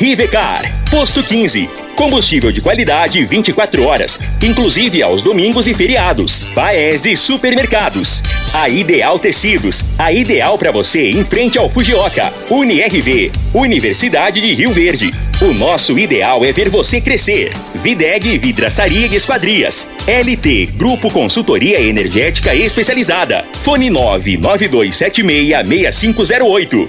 Rivecar, posto 15. Combustível de qualidade 24 horas, inclusive aos domingos e feriados. Paese Supermercados. A Ideal Tecidos, a ideal para você em frente ao Fujioka. UniRV, Universidade de Rio Verde. O nosso ideal é ver você crescer. Videg Vidraçaria e Esquadrias. LT Grupo Consultoria Energética Especializada. Fone 99276 6508.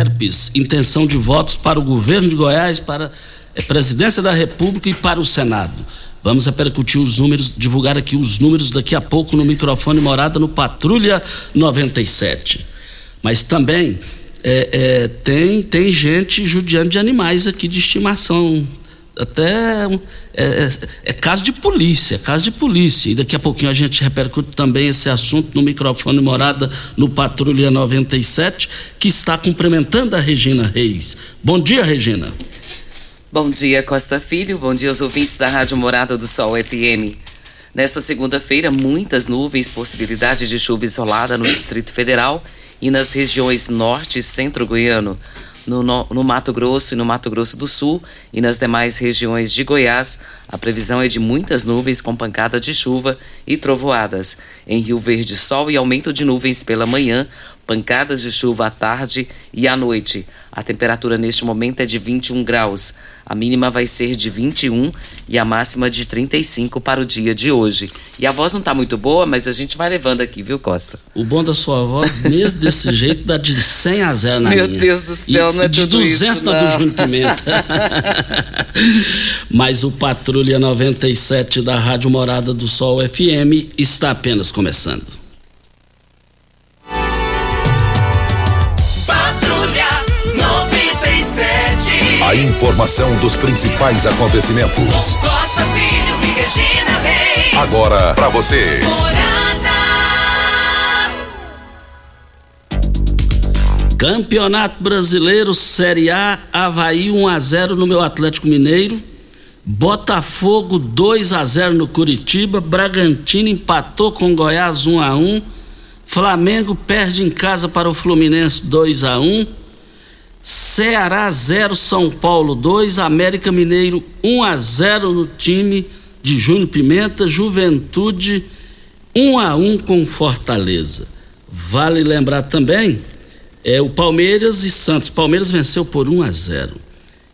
SERPES, intenção de votos para o governo de Goiás, para a eh, presidência da República e para o Senado. Vamos repercutir os números, divulgar aqui os números daqui a pouco no microfone Morada no Patrulha 97. Mas também é, é, tem, tem gente judiando de animais aqui de estimação até é, é, é, caso de polícia, caso de polícia. E daqui a pouquinho a gente repercute também esse assunto no microfone morada no Patrulha 97, que está cumprimentando a Regina Reis. Bom dia, Regina. Bom dia, Costa Filho. Bom dia aos ouvintes da Rádio Morada do Sol FM. Nesta segunda-feira, muitas nuvens, possibilidade de chuva isolada no Distrito Federal e nas regiões norte e centro goiano no, no, no, Mato Grosso e no Mato Grosso do Sul e nas demais regiões de Goiás, a previsão é de muitas nuvens com pancada de chuva e trovoadas. Em Rio Verde, sol e aumento de nuvens pela manhã, pancadas de chuva à tarde e à noite. A temperatura neste momento é de 21 graus. A mínima vai ser de 21 e a máxima de 35 para o dia de hoje. E a voz não está muito boa, mas a gente vai levando aqui, viu, Costa? O bom da sua voz, mesmo desse jeito, dá de 100 a 0 na Meu minha. Deus do céu, e, não é de tudo 200 isso, do não. Júnior Pimenta. mas o Patrulha 97 da Rádio Morada do Sol FM está apenas começando. A informação dos principais acontecimentos. Costa Filho e Regina Reis. Agora para você. Campeonato Brasileiro Série A, Havaí 1 a 0 no meu Atlético Mineiro. Botafogo 2 a 0 no Curitiba, Bragantino empatou com Goiás 1 a 1. Flamengo perde em casa para o Fluminense 2 a 1. Ceará 0 São Paulo 2, América Mineiro 1 a 0 no time de Júnior Pimenta, Juventude 1 a 1 com Fortaleza. Vale lembrar também é o Palmeiras e Santos. Palmeiras venceu por 1 a 0.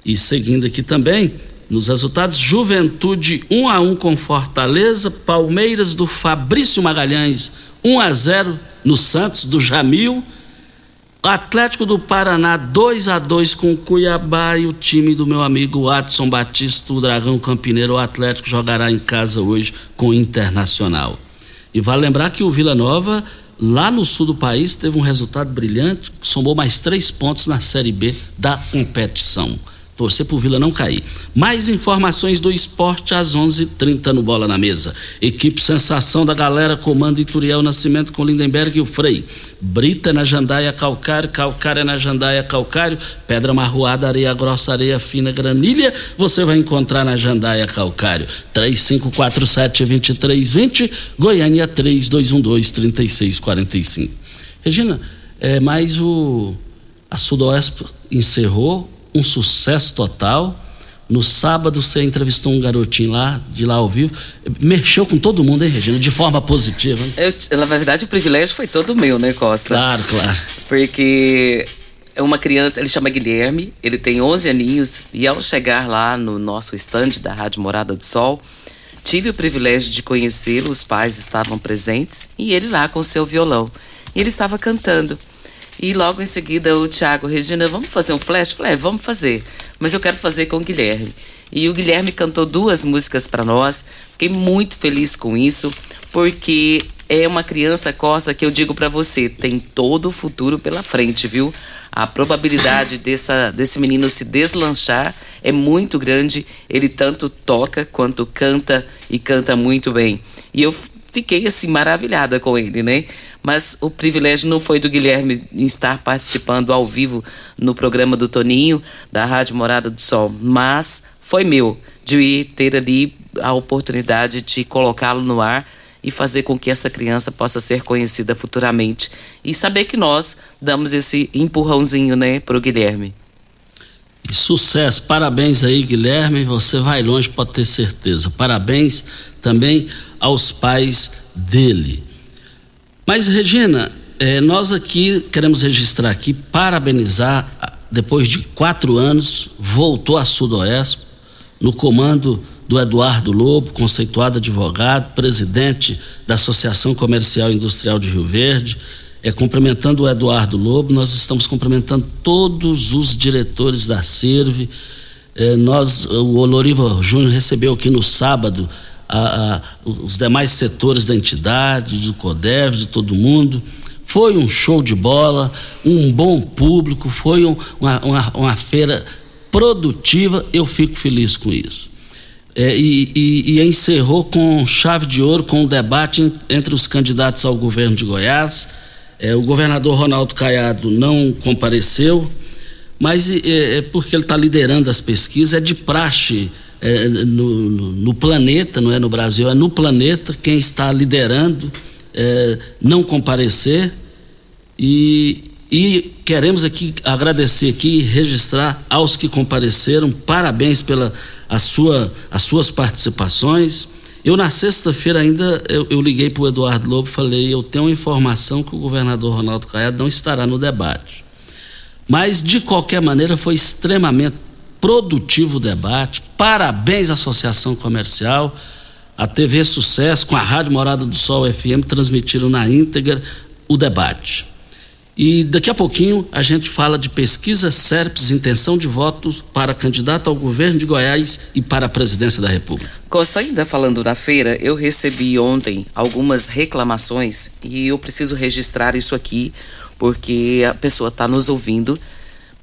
E seguindo aqui também, nos resultados, Juventude 1 a 1 com Fortaleza, Palmeiras do Fabrício Magalhães 1 a 0 no Santos do Jamil, Atlético do Paraná 2 a 2 com Cuiabá e o time do meu amigo Adson Batista, o Dragão Campineiro, o Atlético jogará em casa hoje com o Internacional. E vale lembrar que o Vila Nova, lá no sul do país, teve um resultado brilhante, somou mais três pontos na Série B da competição. Torcer pro Vila não cair. Mais informações do esporte às 11:30 no Bola na Mesa. Equipe Sensação da Galera comando Ituriel Nascimento com Lindenberg e o Frei. Brita na Jandaia Calcário, Calcário na Jandaia Calcário, Pedra Marroada, Areia Grossa, Areia Fina, Granilha, você vai encontrar na Jandaia Calcário. 3547-2320, Goiânia 3212-3645. Regina, é, mas o a Sudoeste encerrou um sucesso total. No sábado você entrevistou um garotinho lá, de lá ao vivo. Mexeu com todo mundo, hein, Regina? De forma positiva. Né? Eu, na verdade, o privilégio foi todo meu, né, Costa? Claro, claro. Porque é uma criança, ele chama Guilherme, ele tem 11 aninhos, e ao chegar lá no nosso estande da Rádio Morada do Sol, tive o privilégio de conhecê-lo, os pais estavam presentes, e ele lá com seu violão. E ele estava cantando. E logo em seguida o Tiago, Regina, vamos fazer um flash? Falei, é, vamos fazer. Mas eu quero fazer com o Guilherme. E o Guilherme cantou duas músicas para nós. Fiquei muito feliz com isso, porque é uma criança Costa que eu digo para você, tem todo o futuro pela frente, viu? A probabilidade dessa, desse menino se deslanchar é muito grande. Ele tanto toca quanto canta e canta muito bem. E eu fiquei assim maravilhada com ele, né? Mas o privilégio não foi do Guilherme estar participando ao vivo no programa do Toninho, da Rádio Morada do Sol, mas foi meu de ter ali a oportunidade de colocá-lo no ar e fazer com que essa criança possa ser conhecida futuramente e saber que nós damos esse empurrãozinho, né, pro Guilherme. E sucesso, parabéns aí, Guilherme. Você vai longe, pode ter certeza. Parabéns também aos pais dele. Mas, Regina, eh, nós aqui queremos registrar aqui, parabenizar, depois de quatro anos, voltou a Sudoeste, no comando do Eduardo Lobo, conceituado advogado, presidente da Associação Comercial e Industrial de Rio Verde. É, cumprimentando o Eduardo Lobo, nós estamos cumprimentando todos os diretores da CIRV. É, nós, o Oloriva Júnior recebeu aqui no sábado a, a, os demais setores da entidade, do CODEV, de todo mundo. Foi um show de bola, um bom público, foi um, uma, uma, uma, feira produtiva, eu fico feliz com isso. É, e, e, e, encerrou com chave de ouro, com o um debate entre os candidatos ao governo de Goiás. É, o governador Ronaldo Caiado não compareceu, mas é, é porque ele está liderando as pesquisas, é de praxe é, no, no, no, planeta, não é no Brasil, é no planeta, quem está liderando é, não comparecer e, e queremos aqui agradecer aqui registrar aos que compareceram, parabéns pela a sua, as suas participações. Eu na sexta-feira ainda eu, eu liguei para o Eduardo Lobo falei, eu tenho uma informação que o governador Ronaldo Caiado não estará no debate. Mas de qualquer maneira foi extremamente produtivo debate. Parabéns à Associação Comercial, a TV Sucesso, com a Rádio Morada do Sol FM, transmitiram na íntegra o debate. E daqui a pouquinho a gente fala de pesquisa SERPS, intenção de votos para candidato ao governo de Goiás e para a presidência da República. Costa, ainda falando da feira, eu recebi ontem algumas reclamações e eu preciso registrar isso aqui porque a pessoa está nos ouvindo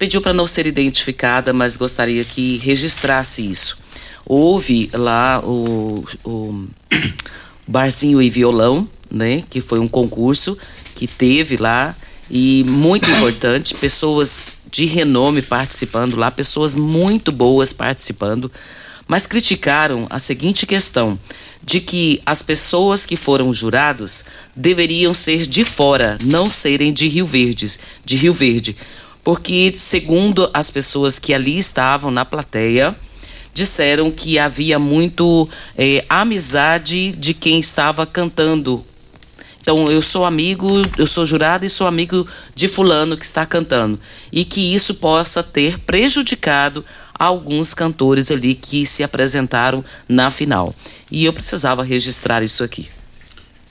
Pediu para não ser identificada, mas gostaria que registrasse isso. Houve lá o, o Barzinho e Violão, né? Que foi um concurso que teve lá e muito importante, pessoas de renome participando lá, pessoas muito boas participando, mas criticaram a seguinte questão: de que as pessoas que foram jurados deveriam ser de fora, não serem de Rio Verde, de Rio Verde, porque, segundo as pessoas que ali estavam na plateia, disseram que havia muito é, amizade de quem estava cantando. Então, eu sou amigo, eu sou jurado e sou amigo de Fulano que está cantando. E que isso possa ter prejudicado alguns cantores ali que se apresentaram na final. E eu precisava registrar isso aqui.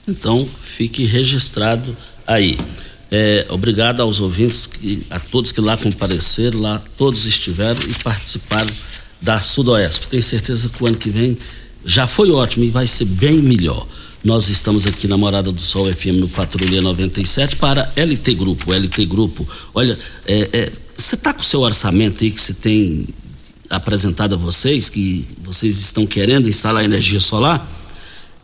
Então, fique registrado aí. É, obrigado aos ouvintes, a todos que lá compareceram, lá todos estiveram e participaram da Sudoeste. Tenho certeza que o ano que vem já foi ótimo e vai ser bem melhor. Nós estamos aqui na Morada do Sol FM no Patrulha 97 para LT Grupo. LT Grupo, olha, é, é, você está com o seu orçamento aí que você tem apresentado a vocês, que vocês estão querendo instalar energia solar,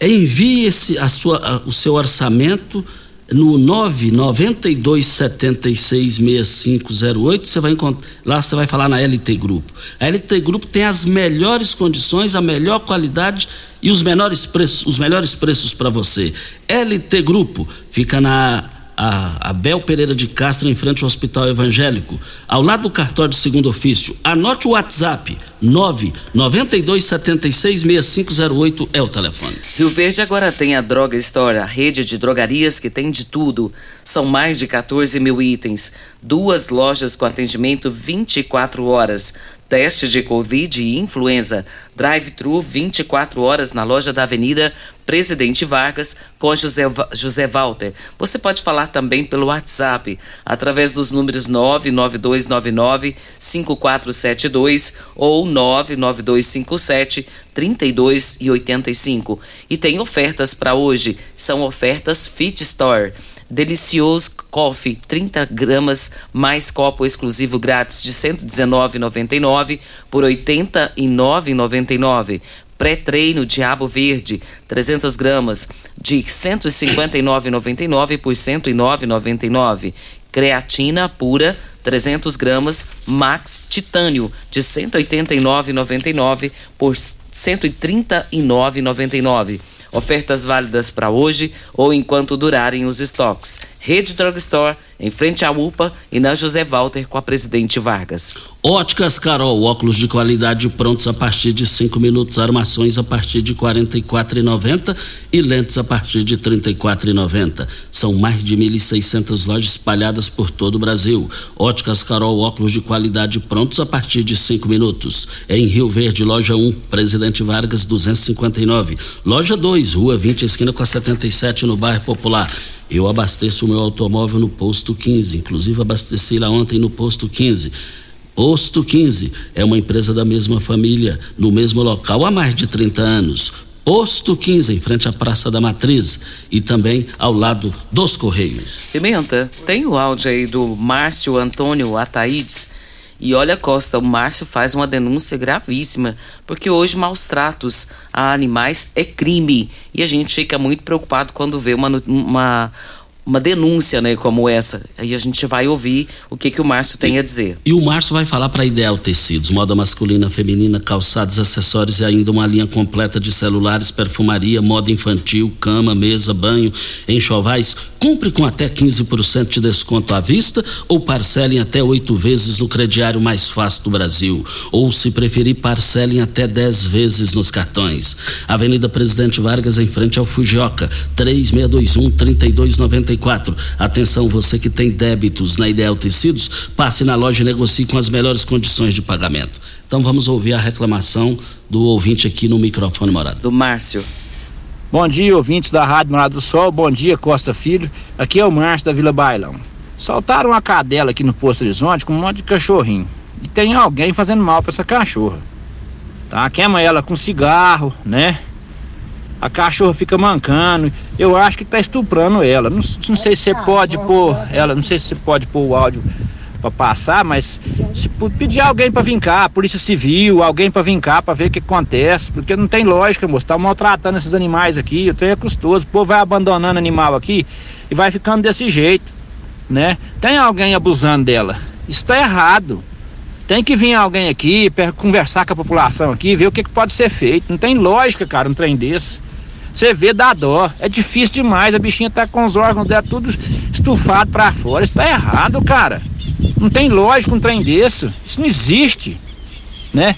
envie esse, a sua, a, o seu orçamento no 992766508, você vai encontrar, lá você vai falar na LT Grupo. A LT Grupo tem as melhores condições, a melhor qualidade e os menores preços, os melhores preços para você. LT Grupo fica na a Abel Pereira de Castro, em frente ao Hospital Evangélico, ao lado do cartório de segundo ofício. Anote o WhatsApp: 992766508 é o telefone. Rio Verde agora tem a Droga Store, a rede de drogarias que tem de tudo. São mais de 14 mil itens. Duas lojas com atendimento 24 horas teste de Covid e influenza. Drive-thru 24 horas na loja da Avenida Presidente Vargas com José, José Walter. Você pode falar também pelo WhatsApp, através dos números 99299-5472 ou 99257 32 e 85. E tem ofertas para hoje, são ofertas Fit Store. Delicioso Coffee, 30 gramas mais copo exclusivo grátis de R$ 119,99 por R$ 89,99. Pré-treino Diabo Verde, 300 gramas, de R$ 159,99 por R$ 109,99. Creatina pura, 300 gramas, Max Titânio, de R$ 189,99 por R$ 139,99. Ofertas válidas para hoje ou enquanto durarem os estoques. Rede Drugstore, em frente à UPA e na José Walter com a Presidente Vargas. Óticas Carol, óculos de qualidade prontos a partir de 5 minutos, armações a partir de R$ 44,90 e lentes a partir de R$ 34,90. São mais de 1.600 lojas espalhadas por todo o Brasil. Óticas Carol, óculos de qualidade prontos a partir de 5 minutos. Em Rio Verde, loja 1, Presidente Vargas 259. Loja 2, Rua 20, esquina com a 77, no bairro Popular. Eu abasteço o meu automóvel no posto 15, inclusive abasteci lá ontem no posto 15. Posto 15 é uma empresa da mesma família, no mesmo local há mais de 30 anos. Posto 15, em frente à Praça da Matriz e também ao lado dos Correios. Pimenta, tem o áudio aí do Márcio Antônio Ataídes e olha, Costa, o Márcio faz uma denúncia gravíssima, porque hoje maus tratos a animais é crime. E a gente fica muito preocupado quando vê uma, uma, uma denúncia, né, como essa. Aí a gente vai ouvir o que, que o Márcio tem e, a dizer. E o Márcio vai falar para Ideal Tecidos, moda masculina, feminina, calçados, acessórios e ainda uma linha completa de celulares, perfumaria, moda infantil, cama, mesa, banho, enxovais. Cumpre com até 15% de desconto à vista ou parcelem até oito vezes no crediário mais fácil do Brasil. Ou, se preferir, parcelem até 10 vezes nos cartões. Avenida Presidente Vargas, em frente ao Fujioka, 3621 3294 Atenção, você que tem débitos na Ideal Tecidos, passe na loja e negocie com as melhores condições de pagamento. Então vamos ouvir a reclamação do ouvinte aqui no microfone morado. Do Márcio. Bom dia, ouvintes da Rádio Morado do Sol. Bom dia, Costa Filho. Aqui é o Márcio da Vila Bailão. Saltaram uma cadela aqui no Posto Horizonte com um monte de cachorrinho. E tem alguém fazendo mal para essa cachorra. Tá? Queima ela com cigarro, né? A cachorra fica mancando. Eu acho que tá estuprando ela. Não, não sei se você pode pôr ela, não sei se você pode pôr o áudio para passar, mas se pedir alguém para vir cá, Polícia Civil, alguém para vir cá para ver o que acontece, porque não tem lógica, moço, tá maltratando esses animais aqui, o trem é custoso, o povo vai abandonando animal aqui e vai ficando desse jeito, né? Tem alguém abusando dela. Isso tá errado. Tem que vir alguém aqui, conversar com a população aqui, ver o que, que pode ser feito. Não tem lógica, cara, um trem desse. Você vê, dá dó. É difícil demais. A bichinha tá com os órgãos dela tudo estufado para fora. Isso tá errado, cara. Não tem lógica um trem desse. Isso não existe, né?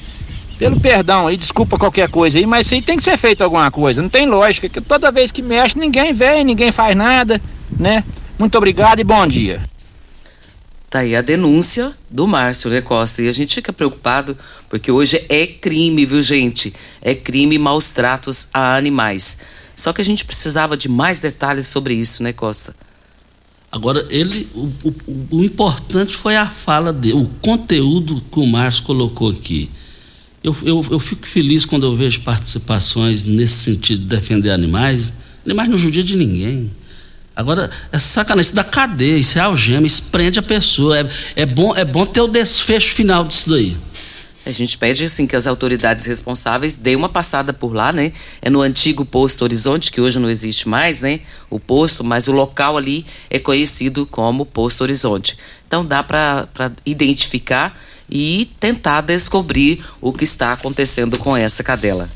Pelo perdão aí, desculpa qualquer coisa aí, mas isso aí tem que ser feito alguma coisa. Não tem lógica, que toda vez que mexe, ninguém vem, ninguém faz nada, né? Muito obrigado e bom dia. Tá aí a denúncia do Márcio né, Costa. E a gente fica preocupado porque hoje é crime, viu, gente? É crime maus tratos a animais. Só que a gente precisava de mais detalhes sobre isso, né, Costa? Agora, ele, o, o, o importante foi a fala dele, o conteúdo que o Márcio colocou aqui. Eu, eu, eu fico feliz quando eu vejo participações nesse sentido de defender animais. Animais não judia de ninguém. Agora, é sacanagem, isso dá cadeia, isso é algema, isso prende a pessoa. É, é, bom, é bom ter o desfecho final disso daí. A gente pede assim que as autoridades responsáveis deem uma passada por lá, né? É no antigo posto Horizonte, que hoje não existe mais, né? O posto, mas o local ali é conhecido como posto Horizonte. Então dá para identificar e tentar descobrir o que está acontecendo com essa cadela.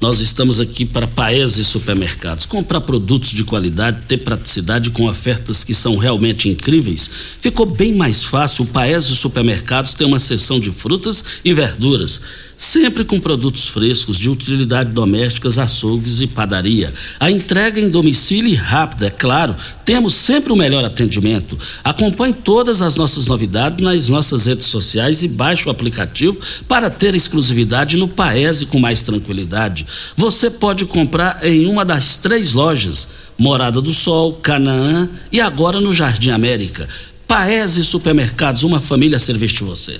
Nós estamos aqui para Paese Supermercados. Comprar produtos de qualidade, ter praticidade com ofertas que são realmente incríveis. Ficou bem mais fácil. O Paese Supermercados tem uma seção de frutas e verduras sempre com produtos frescos de utilidade domésticas, açougues e padaria. A entrega em domicílio e rápida, é claro. Temos sempre o melhor atendimento. Acompanhe todas as nossas novidades nas nossas redes sociais e baixe o aplicativo para ter exclusividade no Paese com mais tranquilidade. Você pode comprar em uma das três lojas: Morada do Sol, Canaã e agora no Jardim América. Paese Supermercados, uma família a de você.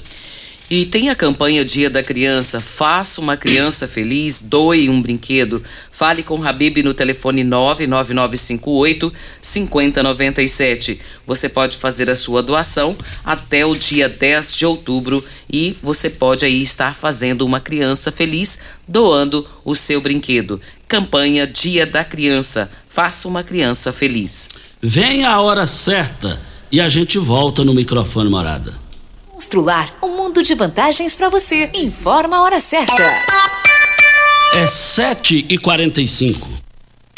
E tem a campanha Dia da Criança, faça uma criança feliz, doe um brinquedo. Fale com Habib no telefone 99958 5097. Você pode fazer a sua doação até o dia 10 de outubro e você pode aí estar fazendo uma criança feliz doando o seu brinquedo. Campanha Dia da Criança, faça uma criança feliz. Vem a hora certa e a gente volta no microfone morada. Constrular um mundo de vantagens para você. Informa a hora certa. É 7 e 45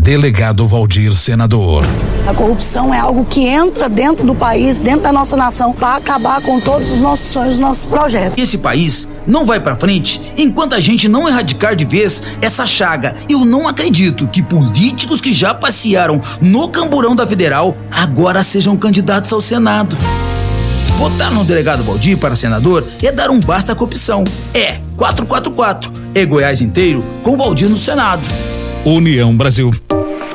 Delegado Valdir Senador. A corrupção é algo que entra dentro do país, dentro da nossa nação, para acabar com todos os nossos sonhos, os nossos projetos. Esse país não vai para frente enquanto a gente não erradicar de vez essa chaga. Eu não acredito que políticos que já passearam no camburão da Federal agora sejam candidatos ao Senado. Votar no delegado Valdir para senador é dar um basta à corrupção. É 444. É Goiás inteiro com Valdir no Senado. União Brasil.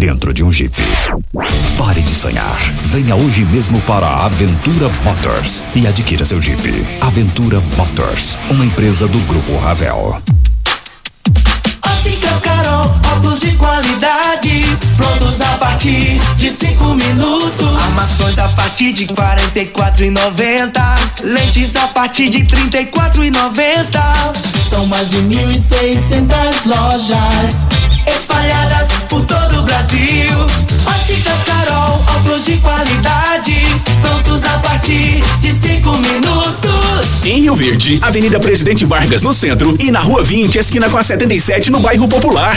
dentro de um Jeep. Pare de sonhar. Venha hoje mesmo para a Aventura Motors e adquira seu Jeep. Aventura Motors, uma empresa do Grupo Ravel. Óticas Carol, óculos de qualidade, prontos a partir de cinco minutos. Armações a partir de quarenta e quatro e noventa, lentes a partir de trinta e quatro e noventa. São mais de mil e seiscentas lojas espalhadas por todo o Brasil. Óticas Carol, óculos de qualidade, prontos a partir de cinco minutos. Em Rio Verde, Avenida Presidente Vargas no centro e na Rua 20, esquina com a 77 no bairro Popular.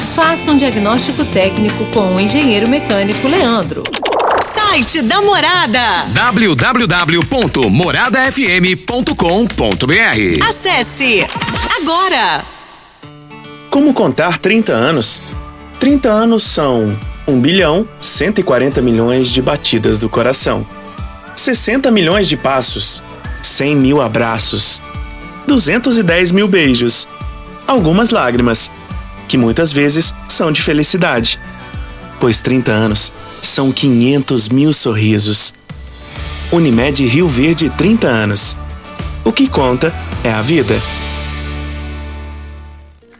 Faça um diagnóstico técnico com o engenheiro mecânico Leandro. Site da Morada. www.moradafm.com.br Acesse agora. Como contar 30 anos? 30 anos são 1 bilhão 140 milhões de batidas do coração, 60 milhões de passos, 100 mil abraços, 210 mil beijos, algumas lágrimas, que muitas vezes são de felicidade, pois 30 anos são 500 mil sorrisos. Unimed Rio Verde 30 anos. O que conta é a vida.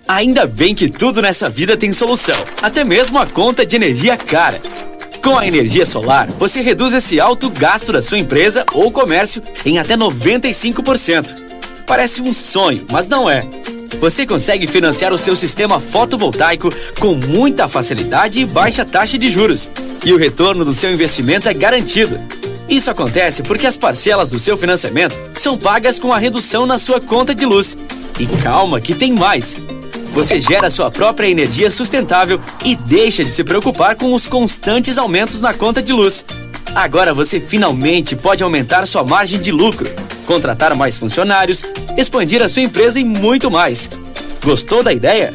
Ainda bem que tudo nessa vida tem solução, até mesmo a conta de energia cara. Com a energia solar, você reduz esse alto gasto da sua empresa ou comércio em até 95%. Parece um sonho, mas não é. Você consegue financiar o seu sistema fotovoltaico com muita facilidade e baixa taxa de juros. E o retorno do seu investimento é garantido. Isso acontece porque as parcelas do seu financiamento são pagas com a redução na sua conta de luz. E calma, que tem mais! Você gera sua própria energia sustentável e deixa de se preocupar com os constantes aumentos na conta de luz. Agora você finalmente pode aumentar sua margem de lucro, contratar mais funcionários, expandir a sua empresa e muito mais. Gostou da ideia?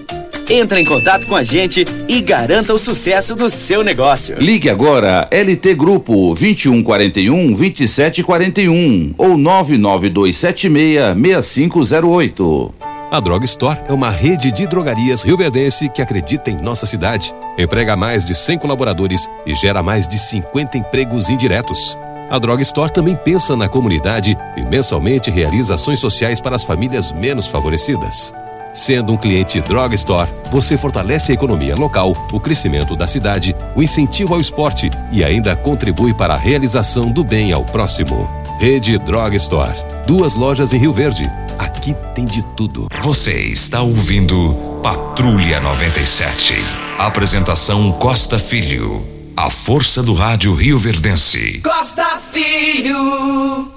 Entre em contato com a gente e garanta o sucesso do seu negócio. Ligue agora LT Grupo 2141 2741 ou 99276 6508. A Drog Store é uma rede de drogarias rioverdense que acredita em nossa cidade, emprega mais de 100 colaboradores e gera mais de 50 empregos indiretos. A Drog Store também pensa na comunidade e mensalmente realiza ações sociais para as famílias menos favorecidas. Sendo um cliente Drog Store, você fortalece a economia local, o crescimento da cidade, o incentivo ao esporte e ainda contribui para a realização do bem ao próximo. Rede Drog Store. Duas lojas em Rio Verde. Aqui tem de tudo. Você está ouvindo Patrulha 97. Apresentação Costa Filho. A força do rádio Rio Verdense. Costa Filho.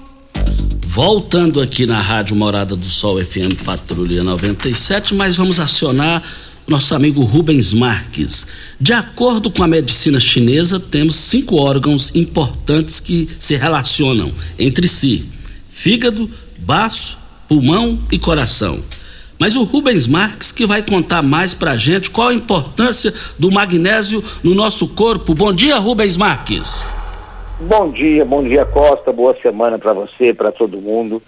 Voltando aqui na Rádio Morada do Sol FM Patrulha 97, mas vamos acionar nosso amigo Rubens Marques. De acordo com a medicina chinesa, temos cinco órgãos importantes que se relacionam entre si: fígado, baço, pulmão e coração. Mas o Rubens Marques que vai contar mais pra gente qual a importância do magnésio no nosso corpo. Bom dia, Rubens Marques. Bom dia, bom dia Costa, boa semana para você, para todo mundo.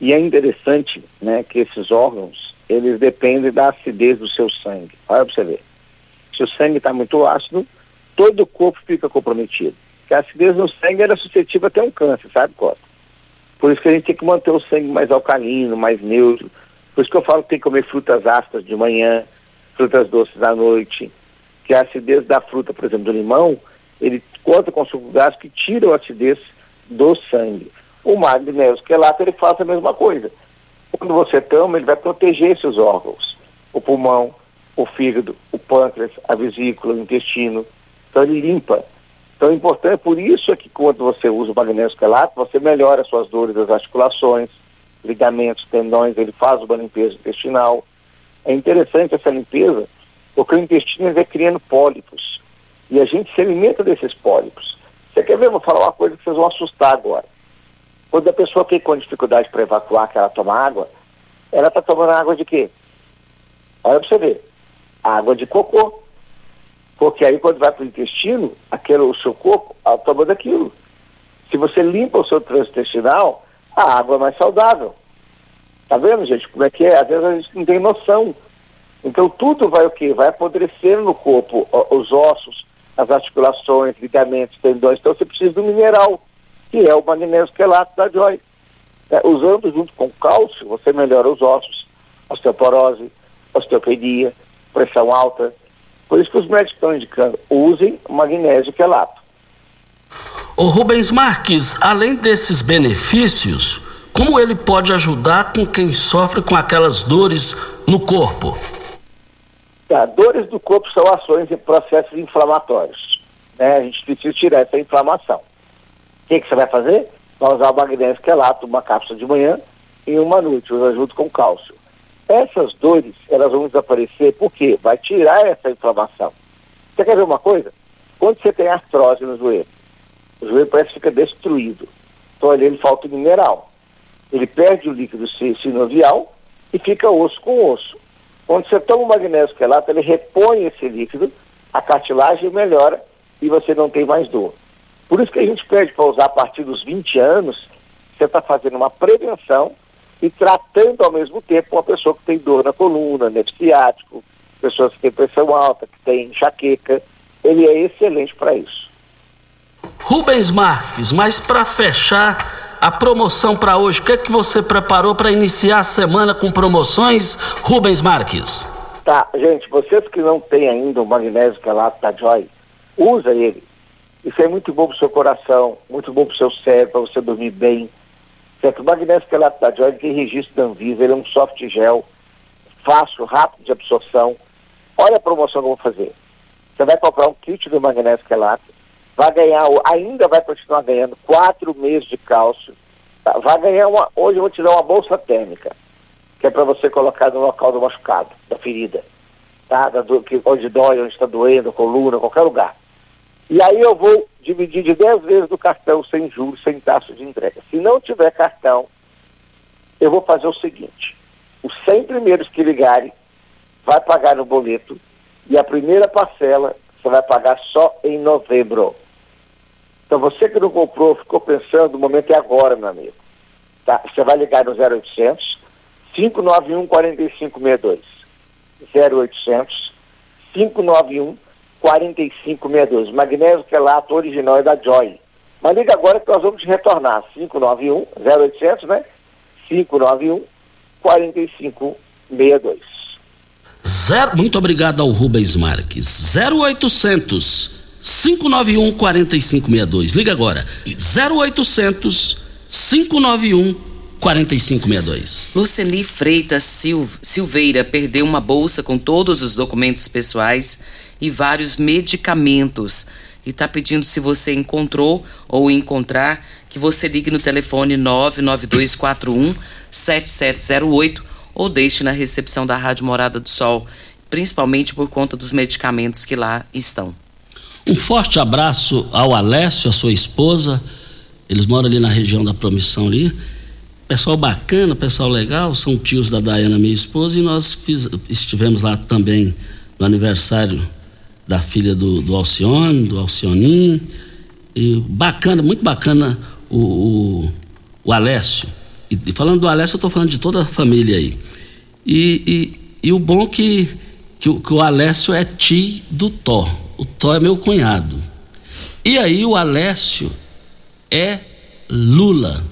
E é interessante, né, que esses órgãos, eles dependem da acidez do seu sangue. Olha para você ver. Se o sangue está muito ácido, todo o corpo fica comprometido. Porque a acidez no sangue era suscetível até um câncer, sabe, Costa? Por isso que a gente tem que manter o sangue mais alcalino, mais neutro. Por isso que eu falo que tem que comer frutas ácidas de manhã, frutas doces à noite. Que a acidez da fruta, por exemplo, do limão, ele conta com suco gástrico que tira a acidez do sangue. O magnésio quelato ele faz a mesma coisa. Quando você toma, ele vai proteger esses órgãos. O pulmão, o fígado, o pâncreas, a vesícula, o intestino. Então ele limpa. Então é importante, por isso é que quando você usa o magnésio quelato, você melhora as suas dores das articulações, ligamentos, tendões, ele faz uma limpeza intestinal. É interessante essa limpeza, porque o intestino vai criando pólipos. E a gente se alimenta desses pólipos. Você quer ver? Vou falar uma coisa que vocês vão assustar agora. Quando a pessoa fica com dificuldade para evacuar, que ela toma água, ela está tomando água de quê? Olha para você ver. Água de cocô. Porque aí quando vai para o intestino, aquele, o seu corpo toma daquilo. Se você limpa o seu trânsito intestinal, a água é mais saudável. Tá vendo, gente? Como é que é? Às vezes a gente não tem noção. Então tudo vai o quê? Vai apodrecendo no corpo, os ossos, as articulações, ligamentos, tendões. Então você precisa do mineral, que é o magnésio quelato da Joy. É, usando junto com cálcio, você melhora os ossos, osteoporose, osteopedia, pressão alta. Por isso que os médicos estão indicando, usem magnésio quelato. O Rubens Marques, além desses benefícios, como ele pode ajudar com quem sofre com aquelas dores no corpo? Tá, dores do corpo são ações e processos inflamatórios. Né? A gente precisa tirar essa inflamação. O que, que você vai fazer? Vai usar o magnésio quelato, uma cápsula de manhã e uma noite, usa junto com cálcio. Essas dores, elas vão desaparecer porque vai tirar essa inflamação. Você quer ver uma coisa? Quando você tem artrose no joelho, o joelho parece que fica destruído. Então ali ele falta mineral. Ele perde o líquido sinovial e fica osso com osso. Quando você toma o magnésio quelato, ele repõe esse líquido, a cartilagem melhora e você não tem mais dor. Por isso que a gente pede para usar a partir dos 20 anos, você está fazendo uma prevenção e tratando ao mesmo tempo uma pessoa que tem dor na coluna, nervo ciático, pessoas que têm pressão alta, que têm enxaqueca. Ele é excelente para isso. Rubens Marques, mas para fechar a promoção para hoje, o que é que você preparou para iniciar a semana com promoções, Rubens Marques? Tá, gente, vocês que não têm ainda o magnésio quelato da Joy, usa ele. Isso é muito bom para o seu coração, muito bom para o seu cérebro, para você dormir bem. Certo? O magnésio quelato da tem registro da Anvisa, ele é um soft gel, fácil, rápido de absorção. Olha a promoção que eu vou fazer. Você vai comprar um kit do magnésio quelato, vai ganhar, ainda vai continuar ganhando quatro meses de cálcio, tá? vai ganhar uma, hoje eu vou te dar uma bolsa térmica, que é para você colocar no local do machucado, da ferida, tá? Da, do, que, onde dói, onde está doendo, coluna, qualquer lugar. E aí eu vou dividir de 10 vezes do cartão sem juros, sem taxa de entrega. Se não tiver cartão, eu vou fazer o seguinte, os 100 primeiros que ligarem, vai pagar no boleto, e a primeira parcela você vai pagar só em novembro. Então você que não comprou, ficou pensando, o momento é agora, meu amigo. Tá? Você vai ligar no 0800 591 4562. 0800 591 4562. Magnésio quelato original é da Joy. Mas liga agora que nós vamos te retornar. 591 0800, né? 591 4562. Zero, muito obrigado ao Rubens Marques. 0800 591 4562. Liga agora. 0800 591 4562. Luceni Freitas Sil Silveira perdeu uma bolsa com todos os documentos pessoais e vários medicamentos. E está pedindo se você encontrou ou encontrar que você ligue no telefone 99241 7708 ou deixe na recepção da Rádio Morada do Sol, principalmente por conta dos medicamentos que lá estão. Um forte abraço ao Alessio, a sua esposa. Eles moram ali na região da Promissão ali. Pessoal bacana, pessoal legal, são tios da Dayana, minha esposa, e nós fiz, estivemos lá também no aniversário da filha do, do Alcione, do Alcionim. E bacana, muito bacana o, o, o Alessio. E, e, falando do Alessio, eu estou falando de toda a família aí. E, e, e o bom que, que, que o Alessio é tio do Thor o Tó é meu cunhado. E aí o Alessio é Lula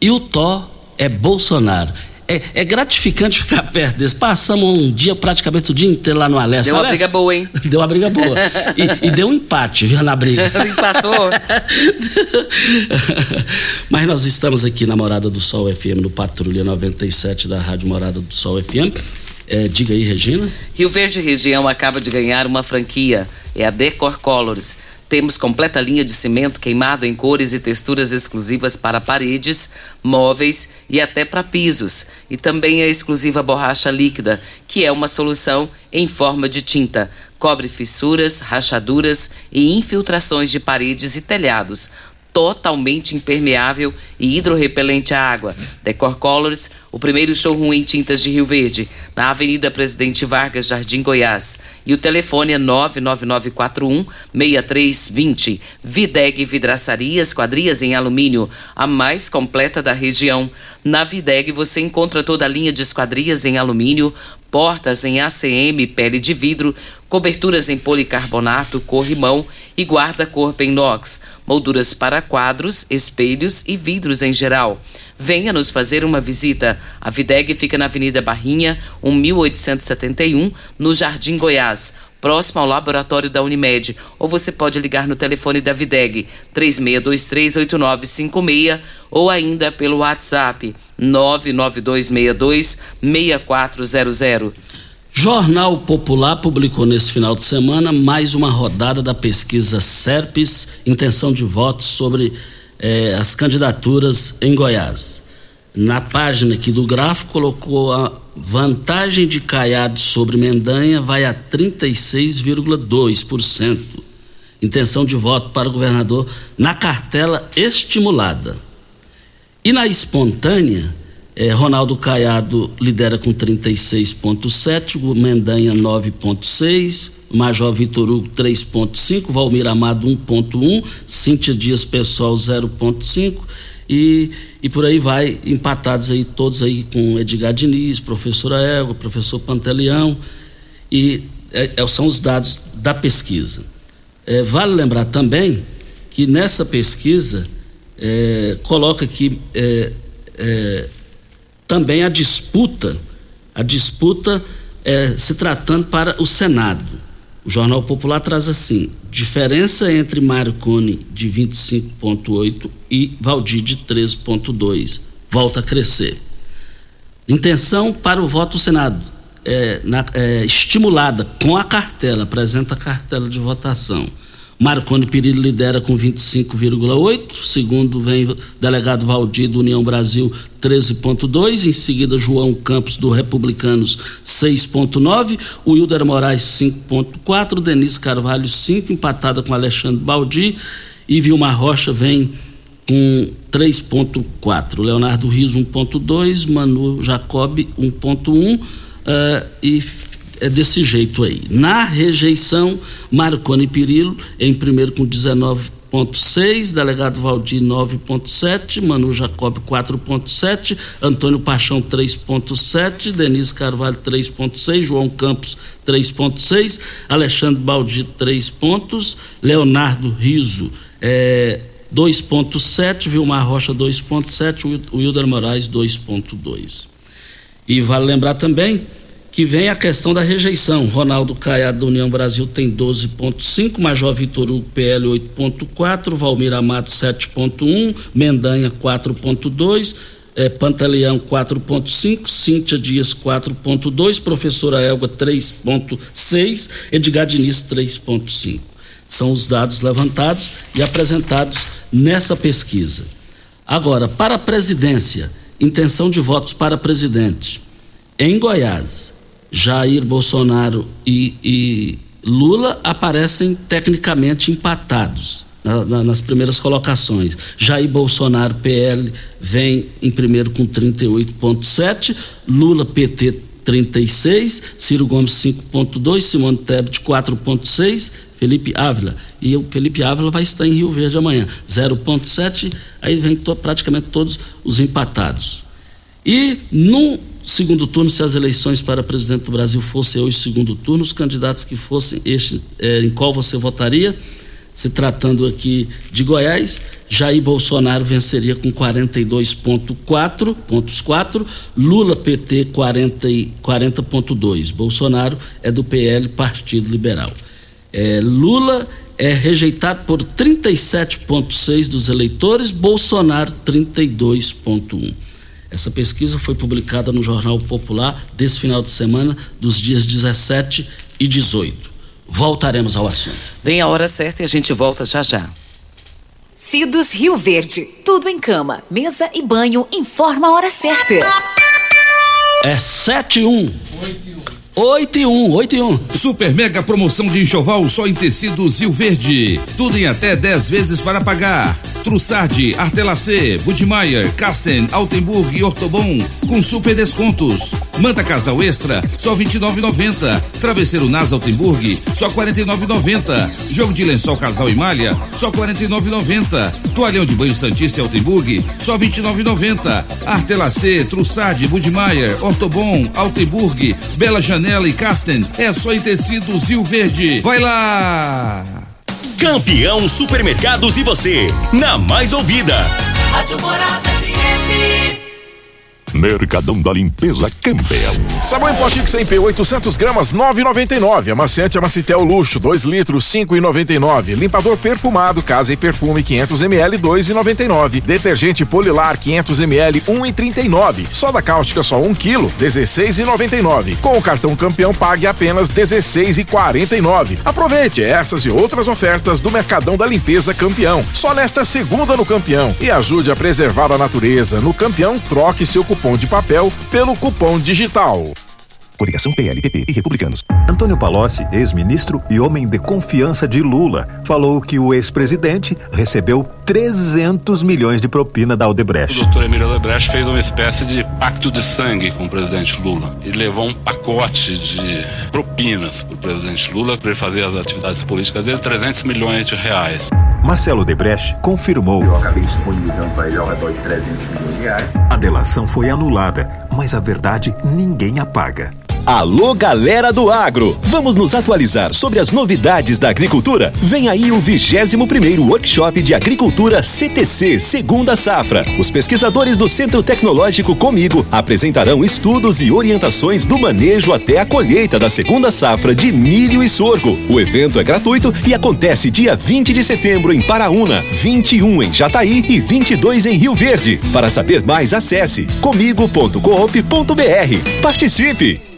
e o Tó é Bolsonaro. É, é, gratificante ficar perto deles. Passamos um dia, praticamente o dia inteiro lá no Alessio. Deu uma Alessio, briga boa, hein? Deu uma briga boa. E, e deu um empate, viu, na briga. Empatou. Mas nós estamos aqui na Morada do Sol FM, no Patrulha 97 da Rádio Morada do Sol FM. É, diga aí, Regina. Rio Verde Região acaba de ganhar uma franquia é a Decor Colors. Temos completa linha de cimento queimado em cores e texturas exclusivas para paredes, móveis e até para pisos. E também a exclusiva borracha líquida, que é uma solução em forma de tinta. Cobre fissuras, rachaduras e infiltrações de paredes e telhados totalmente impermeável e hidrorrepelente à água. Decor Colors, o primeiro showroom em tintas de Rio Verde, na Avenida Presidente Vargas, Jardim Goiás. E o telefone é 99941 6320. Videg Vidraçaria, esquadrias em alumínio, a mais completa da região. Na Videg você encontra toda a linha de esquadrias em alumínio, portas em ACM, pele de vidro, coberturas em policarbonato, corrimão e guarda-corpo em inox, molduras para quadros, espelhos e vidros em geral. Venha nos fazer uma visita. A Videg fica na Avenida Barrinha, 1871, no Jardim Goiás próximo ao laboratório da Unimed, ou você pode ligar no telefone da Videg 36238956 ou ainda pelo WhatsApp 992626400. Jornal Popular publicou nesse final de semana mais uma rodada da pesquisa SERPES, intenção de votos sobre eh, as candidaturas em Goiás. Na página aqui do gráfico colocou a vantagem de Caiado sobre Mendanha vai a 36,2%. Intenção de voto para o governador na cartela estimulada. E na espontânea, eh, Ronaldo Caiado lidera com 36,7%, Mendanha 9,6%, Major Vitor Hugo 3,5%, Valmir Amado 1,1%, Cíntia Dias Pessoal 0,5% e, e por aí vai, empatados aí todos aí com Edgar Diniz, professora Égua, professor Pantaleão, e é, é, são os dados da pesquisa. É, vale lembrar também que nessa pesquisa é, coloca é, é, também a disputa, a disputa se tratando para o Senado. O Jornal Popular traz assim: Diferença entre Mário Cone de 25,8 e Valdir de 13,2. Volta a crescer. Intenção para o voto do Senado. É, na, é, estimulada com a cartela, apresenta a cartela de votação. Marconi Perillo lidera com 25,8, segundo vem delegado Valdir do União Brasil 13,2, em seguida João Campos do Republicanos 6,9, o Hilder Moraes 5,4, Denise Carvalho 5, empatada com Alexandre Baldi e Vilmar Rocha vem com 3,4, Leonardo Riso 1,2, Manu Jacob 1,1 uh, e é desse jeito aí. Na rejeição, Marconi Pirillo em primeiro com 19,6, delegado Valdir 9,7, Manu Jacob 4,7, Antônio Paixão 3,7, Denise Carvalho 3,6, João Campos 3,6, Alexandre Baldi 3 pontos, Leonardo Riso é, 2,7, Vilmar Rocha 2,7, o Wilder Moraes 2,2. E vale lembrar também que vem a questão da rejeição. Ronaldo Caiado da União Brasil tem 12,5, Major Vitor Hugo PL 8,4, Valmir Amato 7,1, Mendanha 4,2, eh, Pantaleão 4,5, Cíntia Dias 4,2, Professora Elga 3,6, Edgar Diniz 3,5. São os dados levantados e apresentados nessa pesquisa. Agora, para a presidência, intenção de votos para presidente. Em Goiás, Jair Bolsonaro e, e Lula aparecem tecnicamente empatados na, na, nas primeiras colocações. Jair Bolsonaro, PL, vem em primeiro com 38,7, Lula, PT, 36, Ciro Gomes 5.2, Simone Tebet 4.6, Felipe Ávila. E o Felipe Ávila vai estar em Rio Verde amanhã, 0.7, aí vem to, praticamente todos os empatados. E no segundo turno, se as eleições para presidente do Brasil fossem hoje segundo turno, os candidatos que fossem este, é, em qual você votaria? Se tratando aqui de Goiás, Jair Bolsonaro venceria com 42,4 pontos 4, Lula PT 40,2. 40 Bolsonaro é do PL Partido Liberal. É, Lula é rejeitado por 37,6 dos eleitores, Bolsonaro 32,1. Essa pesquisa foi publicada no Jornal Popular desse final de semana, dos dias 17 e 18. Voltaremos ao assunto. Vem a hora certa e a gente volta já já. Cidos Rio Verde. Tudo em cama, mesa e banho. Informa a hora certa. É 7 e 1. 8 e 1, 8 e 1. Super mega promoção de enxoval só em tecidos Rio Verde. Tudo em até 10 vezes para pagar. Trussardi, Artelacê, Budmeier, Casten, Altenburg e Ortobon com super descontos. Manta Casal Extra, só 29,90. Travesseiro Nas Altenburg, só 49,90. Jogo de lençol Casal e Malha, só 49,90. Toalhão de banho Santista Altenburg, só 29,90. Artelacê, Trussardi, Budmeier, Ortobon, Altenburg, Bela Janela e Casten, é só em tecidos Rio Verde. Vai lá! Campeão Supermercados e você, na mais ouvida. Rádio Morada FM. Mercadão da Limpeza Campbell. Sabão em potinho sem P, 800 gramas, 9,99. Amaciante Amacitel Luxo, 2 litros, 5,99. Limpador perfumado, Casa e Perfume, 500 ml, 2,99. Detergente Polilar, 500 ml, 1,39. Soda cáustica, só 1 quilo, 16,99. Com o cartão campeão, pague apenas 16,49. Aproveite essas e outras ofertas do Mercadão da Limpeza Campeão. Só nesta segunda no Campeão. E ajude a preservar a natureza. No Campeão, troque seu cupom de papel pelo cupom digital. Coligação PLPP e Republicanos. Antônio Palocci, ex-ministro e homem de confiança de Lula, falou que o ex-presidente recebeu 300 milhões de propina da O Aldebrecht. doutor Emílio Odebrecht fez uma espécie de pacto de sangue com o presidente Lula. Ele levou um pacote de propinas para o presidente Lula para ele fazer as atividades políticas dele, 300 milhões de reais. Marcelo Odebrecht confirmou. Eu acabei disponibilizando para ele ao redor de 300 milhões de reais. A delação foi anulada, mas a verdade ninguém apaga. Alô, galera do agro! Vamos nos atualizar sobre as novidades da agricultura? Vem aí o 21 primeiro Workshop de Agricultura CTC Segunda Safra. Os pesquisadores do Centro Tecnológico Comigo apresentarão estudos e orientações do manejo até a colheita da segunda safra de milho e sorgo. O evento é gratuito e acontece dia 20 de setembro em Paraúna, 21 em Jataí e 22 em Rio Verde. Para saber mais, acesse comigo.coop.br. Participe!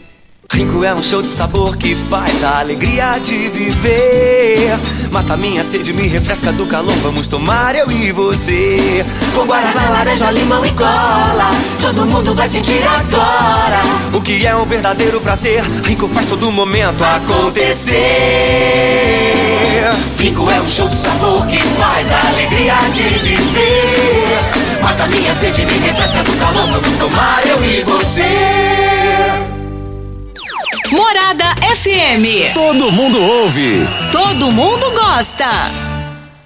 Rico é um show de sabor que faz a alegria de viver. Mata minha sede, me refresca do calor. Vamos tomar eu e você. Com guaraná, laranja, limão e cola. Todo mundo vai sentir agora. O que é um verdadeiro prazer. Rico faz todo momento acontecer. Rico é um show de sabor que faz a alegria de viver. Mata minha sede, me refresca do calor. Vamos tomar eu e você. Morada FM. Todo mundo ouve. Todo mundo gosta.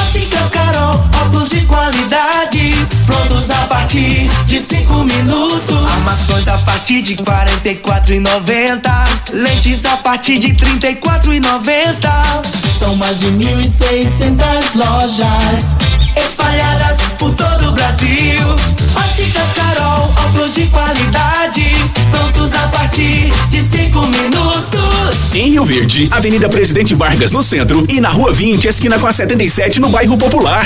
Óticas Carol, óculos de qualidade, prontos a partir de cinco minutos. Armações a partir de e noventa, lentes a partir de e noventa. São mais de mil e seiscentas lojas espalhadas por todo o Brasil. Óticas Carol, óculos de qualidade, prontos a partir de cinco minutos. Em Rio Verde, Avenida Presidente Vargas no centro e na Rua 20, esquina com a 77 no bairro Popular.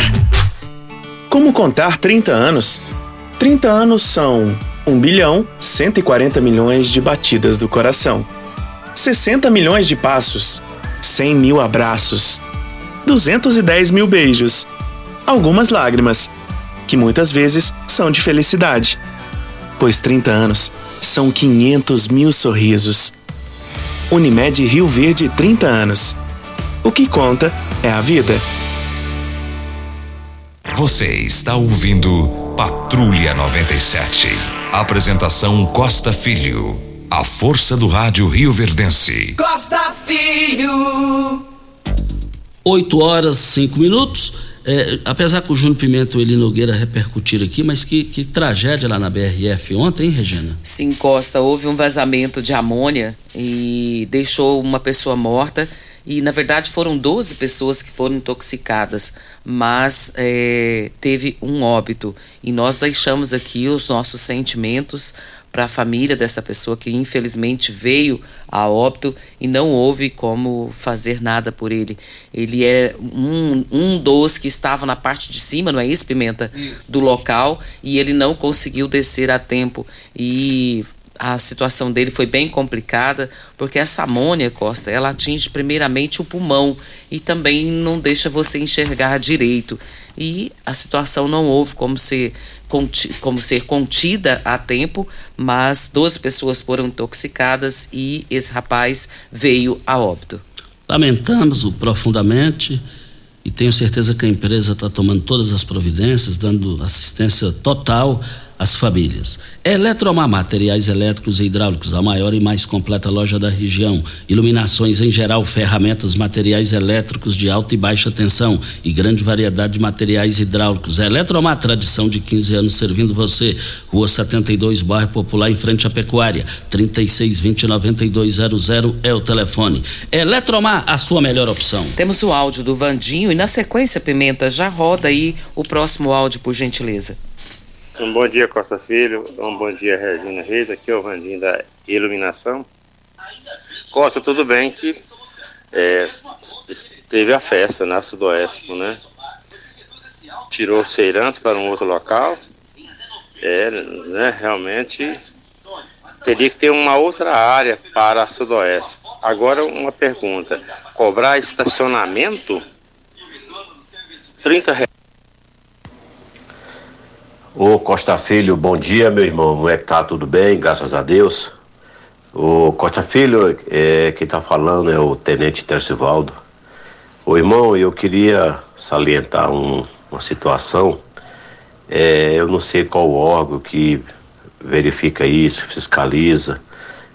Como contar 30 anos? 30 anos são 1 bilhão 140 milhões de batidas do coração, 60 milhões de passos, 100 mil abraços, 210 mil beijos, algumas lágrimas, que muitas vezes são de felicidade, pois 30 anos são 500 mil sorrisos. Unimed Rio Verde 30 anos. O que conta é a vida. Você está ouvindo Patrulha 97. Apresentação Costa Filho. A força do rádio Rio Verdense. Costa Filho. 8 horas 5 minutos. É, apesar que o Júnior Pimenta e o Eli Nogueira repercutiram aqui, mas que, que tragédia lá na BRF ontem, hein, Regina? Sim, Costa, houve um vazamento de amônia e deixou uma pessoa morta. E na verdade foram 12 pessoas que foram intoxicadas, mas é, teve um óbito. E nós deixamos aqui os nossos sentimentos para a família dessa pessoa que infelizmente veio a óbito e não houve como fazer nada por ele. Ele é um, um dos que estava na parte de cima, não é isso, Pimenta? Isso. Do local e ele não conseguiu descer a tempo. E a situação dele foi bem complicada, porque essa amônia, Costa, ela atinge primeiramente o pulmão e também não deixa você enxergar direito. E a situação não houve como ser, como ser contida a tempo, mas 12 pessoas foram intoxicadas e esse rapaz veio a óbito. Lamentamos profundamente e tenho certeza que a empresa está tomando todas as providências, dando assistência total às famílias. Eletromar Materiais Elétricos e Hidráulicos, a maior e mais completa loja da região. Iluminações em geral, ferramentas, materiais elétricos de alta e baixa tensão e grande variedade de materiais hidráulicos. Eletromar, tradição de 15 anos servindo você. Rua 72, bairro Popular, em frente à Pecuária. 3620-9200 é o telefone. Eletromar, a sua melhor opção. Temos o áudio do Vandinho e na sequência, Pimenta, já roda aí o próximo áudio, por gentileza. Um bom dia, Costa Filho. Um bom dia, Regina Reis. Aqui é o Vandinho da Iluminação. Costa, tudo bem que é, teve a festa na Sudoeste, né? Tirou os feirantes para um outro local. É, né, realmente teria que ter uma outra área para a Sudoeste. Agora, uma pergunta: cobrar estacionamento? 30 reais. Ô Costa Filho, bom dia, meu irmão. Como é que tá? Tudo bem? Graças a Deus. Ô Costa Filho, é, quem tá falando é o Tenente Tercivaldo. Ô irmão, eu queria salientar um, uma situação. É, eu não sei qual órgão que verifica isso, fiscaliza,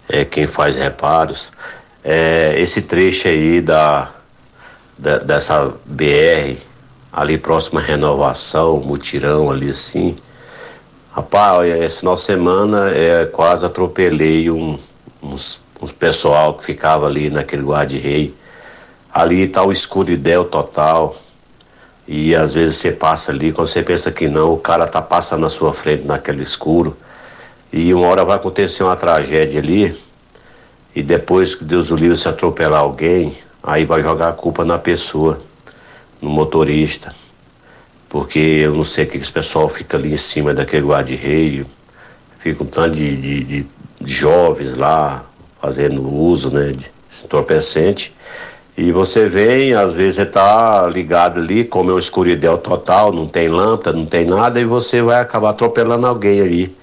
é, quem faz reparos. É, esse trecho aí da, da, dessa BR, ali próxima renovação, mutirão ali assim. Rapaz, esse final de semana é, quase atropelei um, uns, uns pessoal que ficava ali naquele guarda-rei. Ali tá o escuridão total. E às vezes você passa ali, quando você pensa que não, o cara tá passando na sua frente naquele escuro. E uma hora vai acontecer uma tragédia ali. E depois que Deus o livre se atropelar alguém, aí vai jogar a culpa na pessoa, no motorista. Porque eu não sei o que esse pessoal fica ali em cima daquele guarda-reio. Fica um tanto de, de, de, jovens lá fazendo uso né, de entorpecente. E você vem, às vezes você tá ligado ali, como é uma escuridão total, não tem lâmpada, não tem nada, e você vai acabar atropelando alguém ali.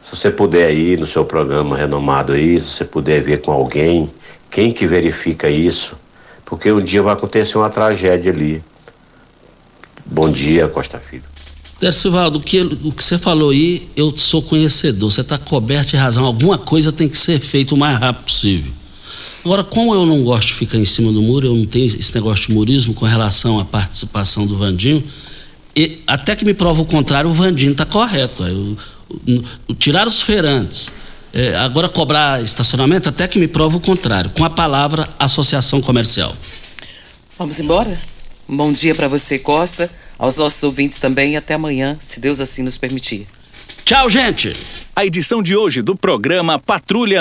Se você puder ir no seu programa renomado aí, se você puder ver com alguém, quem que verifica isso, porque um dia vai acontecer uma tragédia ali. Bom dia, Costa Filho. Dercivaldo, o que, o que você falou aí, eu sou conhecedor, você está coberto de razão. Alguma coisa tem que ser feita o mais rápido possível. Agora, como eu não gosto de ficar em cima do muro, eu não tenho esse negócio de murismo com relação à participação do Vandinho, e, até que me prova o contrário, o Vandinho está correto. Eu, eu, tirar os feirantes, é, agora cobrar estacionamento, até que me prova o contrário, com a palavra associação comercial. Vamos embora? Um bom dia para você, Costa, aos nossos ouvintes também e até amanhã, se Deus assim nos permitir. Tchau, gente! A edição de hoje do programa Patrulha